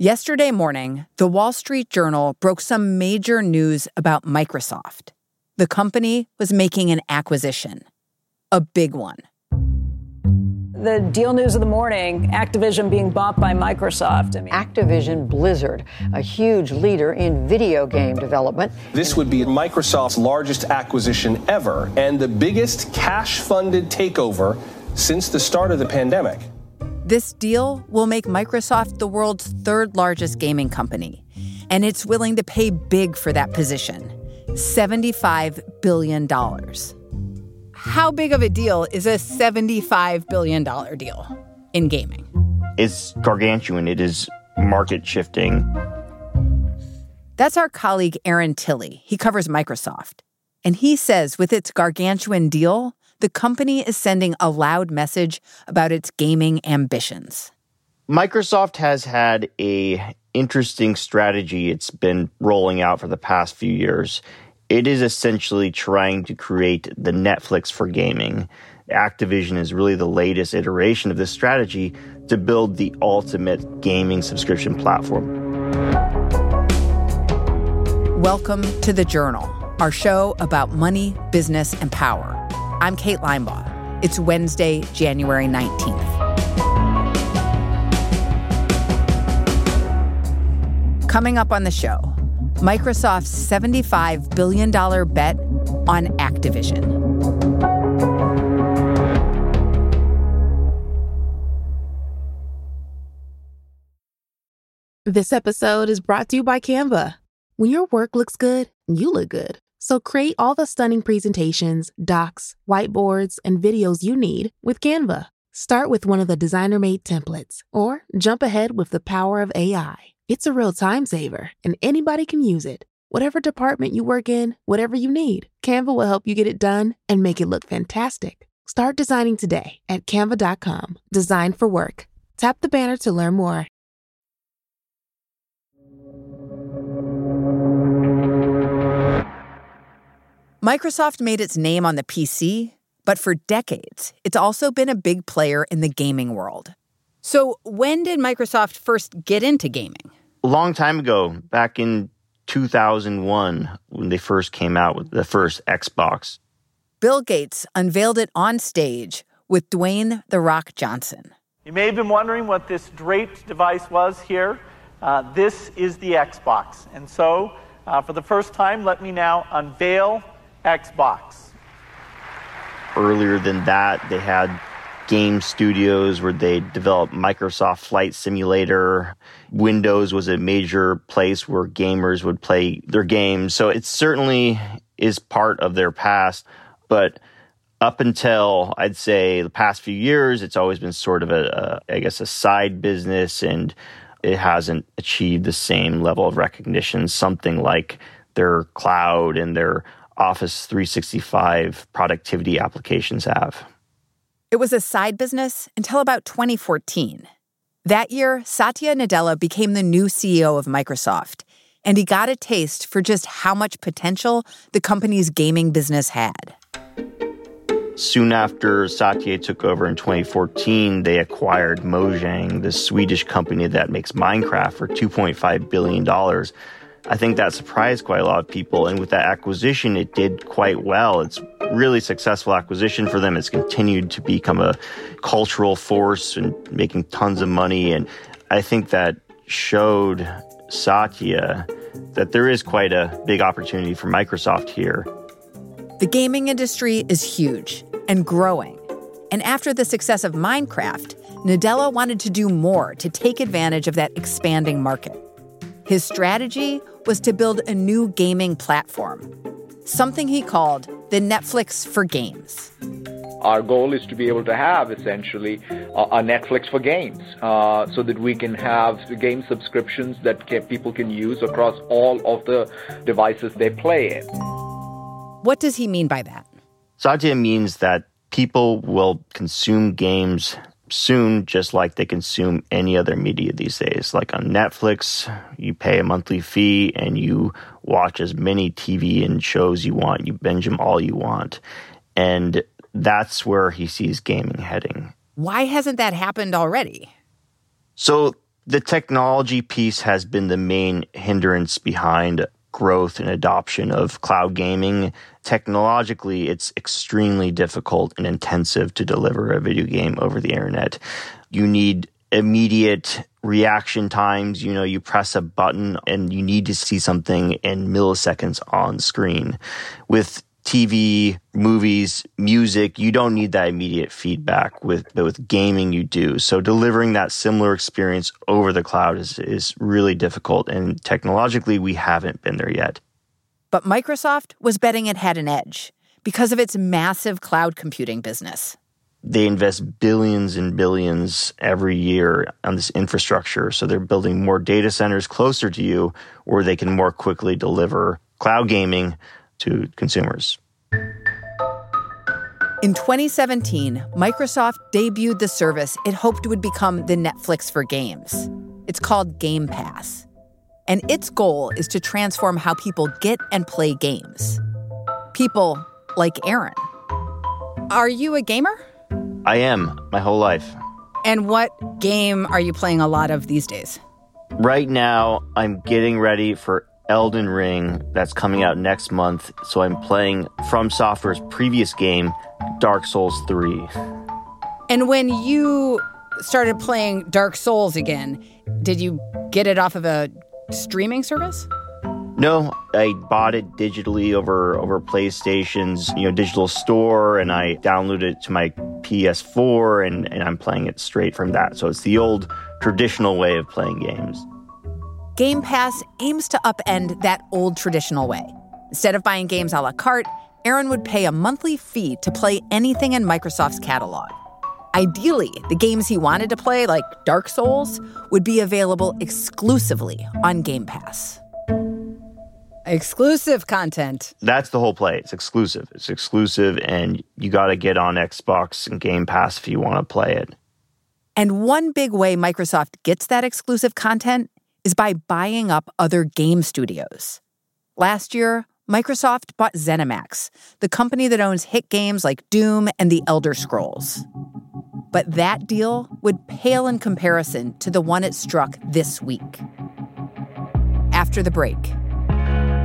Yesterday morning, the Wall Street Journal broke some major news about Microsoft. The company was making an acquisition, a big one. The deal news of the morning Activision being bought by Microsoft. I mean, Activision Blizzard, a huge leader in video game development. This would be Microsoft's largest acquisition ever and the biggest cash funded takeover since the start of the pandemic. This deal will make Microsoft the world's third largest gaming company, and it's willing to pay big for that position $75 billion. How big of a deal is a $75 billion deal in gaming? It's gargantuan. It is market shifting. That's our colleague Aaron Tilley. He covers Microsoft. And he says with its gargantuan deal, the company is sending a loud message about its gaming ambitions. Microsoft has had a interesting strategy it's been rolling out for the past few years. It is essentially trying to create the Netflix for gaming. Activision is really the latest iteration of this strategy to build the ultimate gaming subscription platform. Welcome to The Journal, our show about money, business, and power. I'm Kate Linebaugh. It's Wednesday, January 19th. Coming up on the show, Microsoft's $75 billion bet on Activision. This episode is brought to you by Canva. When your work looks good, you look good. So create all the stunning presentations, docs, whiteboards, and videos you need with Canva. Start with one of the designer made templates or jump ahead with the power of AI. It's a real time saver and anybody can use it. Whatever department you work in, whatever you need, Canva will help you get it done and make it look fantastic. Start designing today at canva.com. Design for work. Tap the banner to learn more. Microsoft made its name on the PC, but for decades, it's also been a big player in the gaming world. So, when did Microsoft first get into gaming? A long time ago, back in 2001, when they first came out with the first Xbox. Bill Gates unveiled it on stage with Dwayne The Rock Johnson. You may have been wondering what this draped device was here. Uh, this is the Xbox. And so, uh, for the first time, let me now unveil Xbox. Earlier than that, they had game studios where they developed Microsoft Flight Simulator. Windows was a major place where gamers would play their games. So it certainly is part of their past. But up until I'd say the past few years, it's always been sort of a, a I guess, a side business and it hasn't achieved the same level of recognition. Something like their cloud and their Office 365 productivity applications have. It was a side business until about 2014. That year, Satya Nadella became the new CEO of Microsoft, and he got a taste for just how much potential the company's gaming business had. Soon after Satya took over in 2014, they acquired Mojang, the Swedish company that makes Minecraft, for $2.5 billion I think that surprised quite a lot of people. And with that acquisition, it did quite well. It's really successful acquisition for them. It's continued to become a cultural force and making tons of money. And I think that showed Satya that there is quite a big opportunity for Microsoft here. The gaming industry is huge and growing. And after the success of Minecraft, Nadella wanted to do more to take advantage of that expanding market. His strategy was to build a new gaming platform, something he called the Netflix for games. Our goal is to be able to have essentially a, Netflix for games uh, so that we can have game subscriptions that can, people can use across all of the devices they play in. What does he mean by that? Satya means that people will consume games soon, just like they consume any other media these days. Like on Netflix, you pay a monthly fee and you watch as many TV and shows you want. You binge them all you want. And that's where he sees gaming heading. Why hasn't that happened already? So The technology piece has been the main hindrance behind growth and adoption of cloud gaming. Technologically, it's extremely difficult and intensive to deliver a video game over the internet. You need immediate reaction times. You know, you press a button and you need to see something in milliseconds on screen. With TV, movies, music, you don't need that immediate feedback. With but with gaming, you do. So delivering that similar experience over the cloud is is really difficult, and technologically, we haven't been there yet. But Microsoft was betting it had an edge because of its massive cloud computing business. They invest billions and billions every year on this infrastructure. So they're building more data centers closer to you where they can more quickly deliver cloud gaming to consumers. In 2017, Microsoft debuted the service it hoped would become the Netflix for games. It's called Game Pass. And its goal is to transform how people get and play games. People like Aaron. Are you a gamer? I am my whole life. And what game are you playing a lot of these days? Right now, I'm getting ready for Elden Ring that's coming out next month. So I'm playing From Software's previous game, Dark Souls 3. And when you started playing Dark Souls again, did you get it off of a streaming service? No, I bought it digitally over over PlayStation's you know digital store, and I downloaded it to my PS4, and, and I'm playing it straight from that. So it's the old traditional way of playing games. Game Pass aims to upend that old traditional way. Instead of buying games a la carte, Aaron would pay a monthly fee to play anything in Microsoft's catalog. Ideally, the games he wanted to play, like Dark Souls, would be available exclusively on Game Pass. Exclusive content. That's the whole play. It's exclusive. It's exclusive, and you got to get on Xbox and Game Pass if you want to play it. And one big way Microsoft gets that exclusive content is by buying up other game studios. Last year, Microsoft bought ZeniMax, the company that owns hit games like Doom and The Elder Scrolls. But that deal would pale in comparison to the one it struck this week. After the break,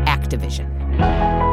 Activision.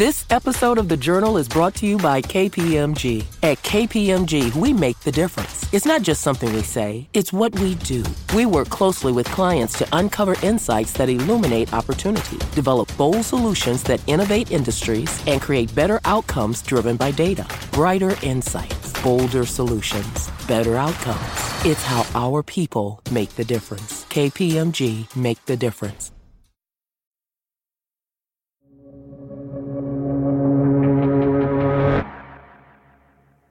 This episode of The Journal is brought to you by KPMG. At KPMG, we make the difference. It's not just something we say, it's what we do. We work closely with clients to uncover insights that illuminate opportunity, develop bold solutions that innovate industries, and create better outcomes driven by data. Brighter insights, bolder solutions, better outcomes. It's how our people make the difference. KPMG make the difference.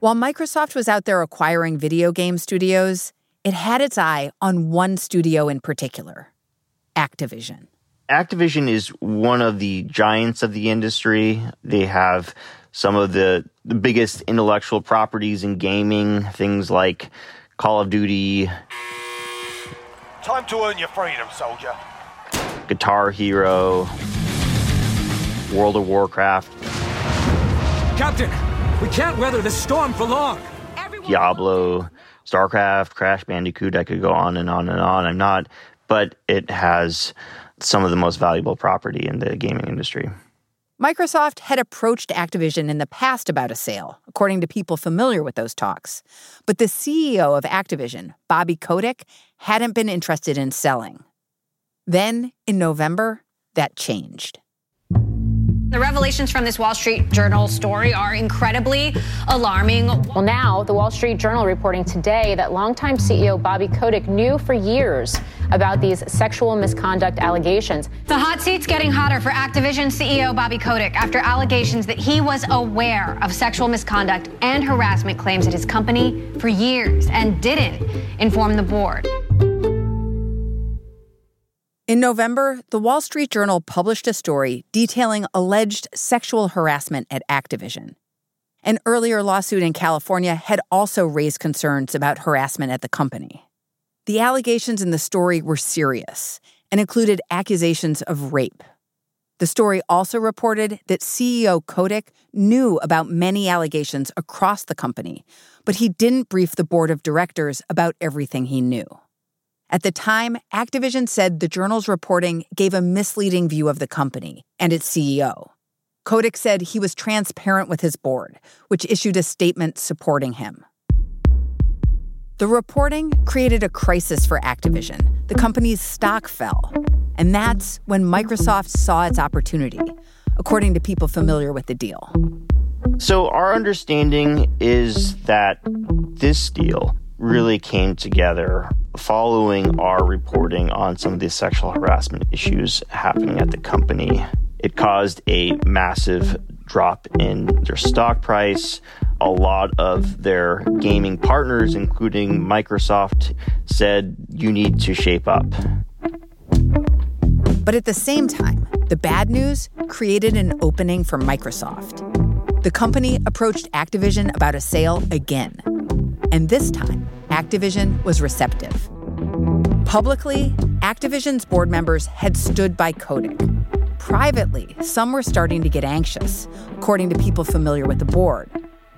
While Microsoft was out there acquiring video game studios, it had its eye on one studio in particular Activision. Activision is one of the giants of the industry. They have some of the, the biggest intellectual properties in gaming, things like Call of Duty. Time to earn your freedom, soldier. Guitar Hero, World of Warcraft. Captain, we can't weather this storm for long. Diablo, StarCraft, Crash Bandicoot. I could go on and on and on. I'm not, but it has some of the most valuable property in the gaming industry. Microsoft had approached Activision in the past about a sale, according to people familiar with those talks. But the CEO of Activision, Bobby Kotick, hadn't been interested in selling. Then, in November, that changed. The revelations from this Wall Street Journal story are incredibly alarming. Well, now, the Wall Street Journal reporting today that longtime CEO Bobby Kotick knew for years about these sexual misconduct allegations. The hot seat's getting hotter for Activision CEO Bobby Kotick after allegations that he was aware of sexual misconduct and harassment claims at his company for years and didn't inform the board. In November, the Wall Street Journal published a story detailing alleged sexual harassment at Activision. An earlier lawsuit in California had also raised concerns about harassment at the company. The allegations in the story were serious and included accusations of rape. The story also reported that CEO Kotick knew about many allegations across the company, but he didn't brief the board of directors about everything he knew. At the time, Activision said the journal's reporting gave a misleading view of the company and its CEO. Kotick said he was transparent with his board, which issued a statement supporting him. The reporting created a crisis for Activision. The company's stock fell. And that's when Microsoft saw its opportunity, according to people familiar with the deal. So, our understanding is that this deal really came together following our reporting on some of the sexual harassment issues happening at the company. It caused a massive drop in their stock price. A lot of their gaming partners, including Microsoft, said you need to shape up. But at the same time, the bad news created an opening for Microsoft. The company approached Activision about a sale again. And this time, Activision was receptive. Publicly, Activision's board members had stood by Kotick. Privately, some were starting to get anxious, according to people familiar with the board.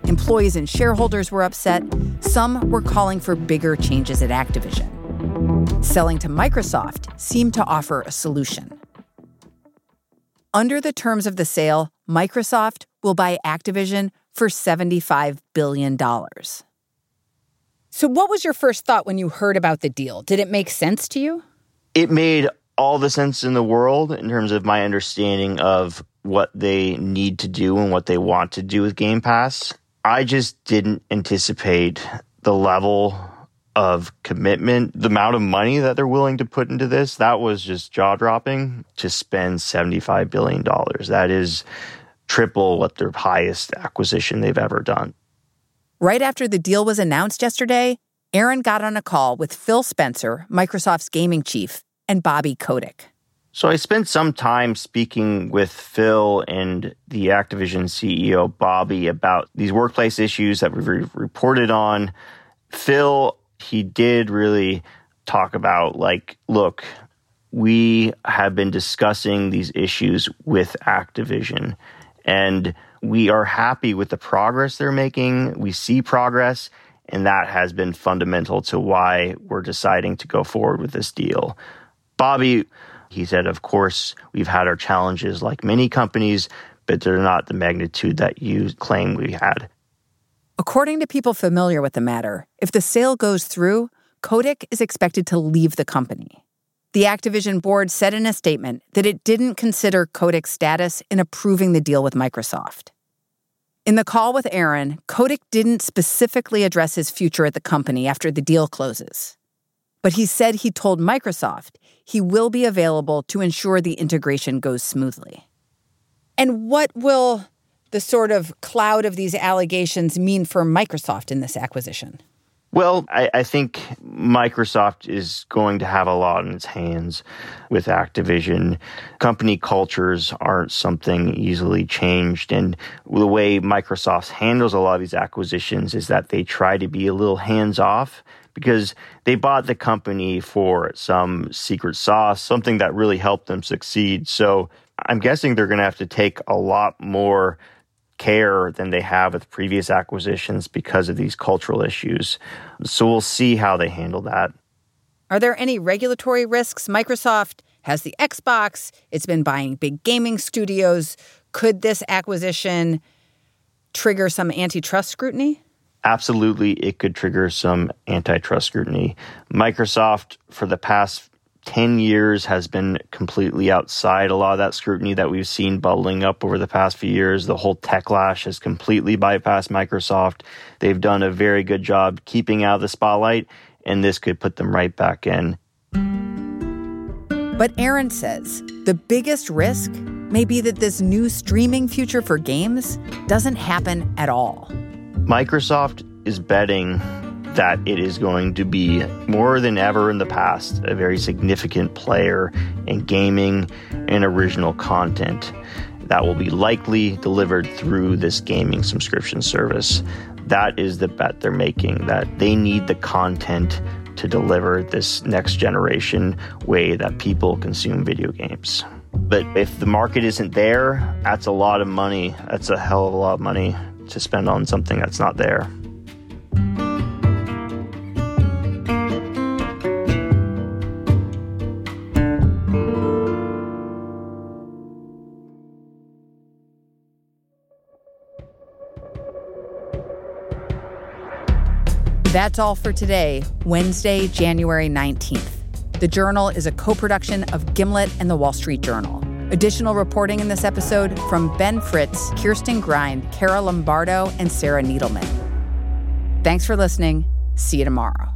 Employees and shareholders were upset. Some were calling for bigger changes at Activision. Selling to Microsoft seemed to offer a solution. Under the terms of the sale, Microsoft will buy Activision for $75 billion. So, what was your first thought when you heard about the deal? Did it make sense to you? It made all the sense in the world in terms of my understanding of what they need to do and what they want to do with Game Pass. I just didn't anticipate the level of commitment, the amount of money that they're willing to put into this. That was just jaw dropping to spend $75 billion. That is triple what their highest acquisition they've ever done. Right after the deal was announced yesterday, Aaron got on a call with Phil Spencer, Microsoft's gaming chief, and Bobby Kotick. So I spent some time speaking with Phil and the Activision CEO Bobby about these workplace issues that we've reported on. Phil, he did really talk about like, look, we have been discussing these issues with Activision and we are happy with the progress they're making. We see progress, and that has been fundamental to why we're deciding to go forward with this deal. Bobby, he said, of course, we've had our challenges like many companies, but they're not the magnitude that you claim we had. According to people familiar with the matter, if the sale goes through, Kotick is expected to leave the company. The Activision board said in a statement that it didn't consider Kotick's status in approving the deal with Microsoft. In the call with Aaron, Kotick didn't specifically address his future at the company after the deal closes. But he said he told Microsoft he will be available to ensure the integration goes smoothly. And what will the sort of cloud of these allegations mean for Microsoft in this acquisition? Well, I, I, think Microsoft is going to have a lot in its hands with Activision. Company cultures aren't something easily changed. And the way Microsoft handles a lot of these acquisitions is that they try to be a little hands off because they bought the company for some secret sauce, something that really helped them succeed. So I'm guessing they're going to have to take a lot more care than they have with previous acquisitions because of these cultural issues. So we'll see how they handle that. Are there any regulatory risks? Microsoft has the Xbox, it's been buying big gaming studios. Could this acquisition trigger some antitrust scrutiny? Absolutely, it could trigger some antitrust scrutiny. Microsoft, for the past 10 years has been completely outside a lot of that scrutiny that we've seen bubbling up over the past few years. The whole techlash has completely bypassed Microsoft. They've done a very good job keeping out of the spotlight, and this could put them right back in. But Aaron says the biggest risk may be that this new streaming future for games doesn't happen at all. Microsoft is betting that it is going to be more than ever in the past a very significant player in gaming and original content that will be likely delivered through this gaming subscription service. That is the bet they're making that they need the content to deliver this next generation way that people consume video games. But if the market isn't there, that's a lot of money. That's a hell of a lot of money to spend on something that's not there. That's all for today, Wednesday, January 19th. The Journal is a co production of Gimlet and the Wall Street Journal. Additional reporting in this episode from Ben Fritz, Kirsten Grind, Kara Lombardo, and Sarah Needleman. Thanks for listening. See you tomorrow.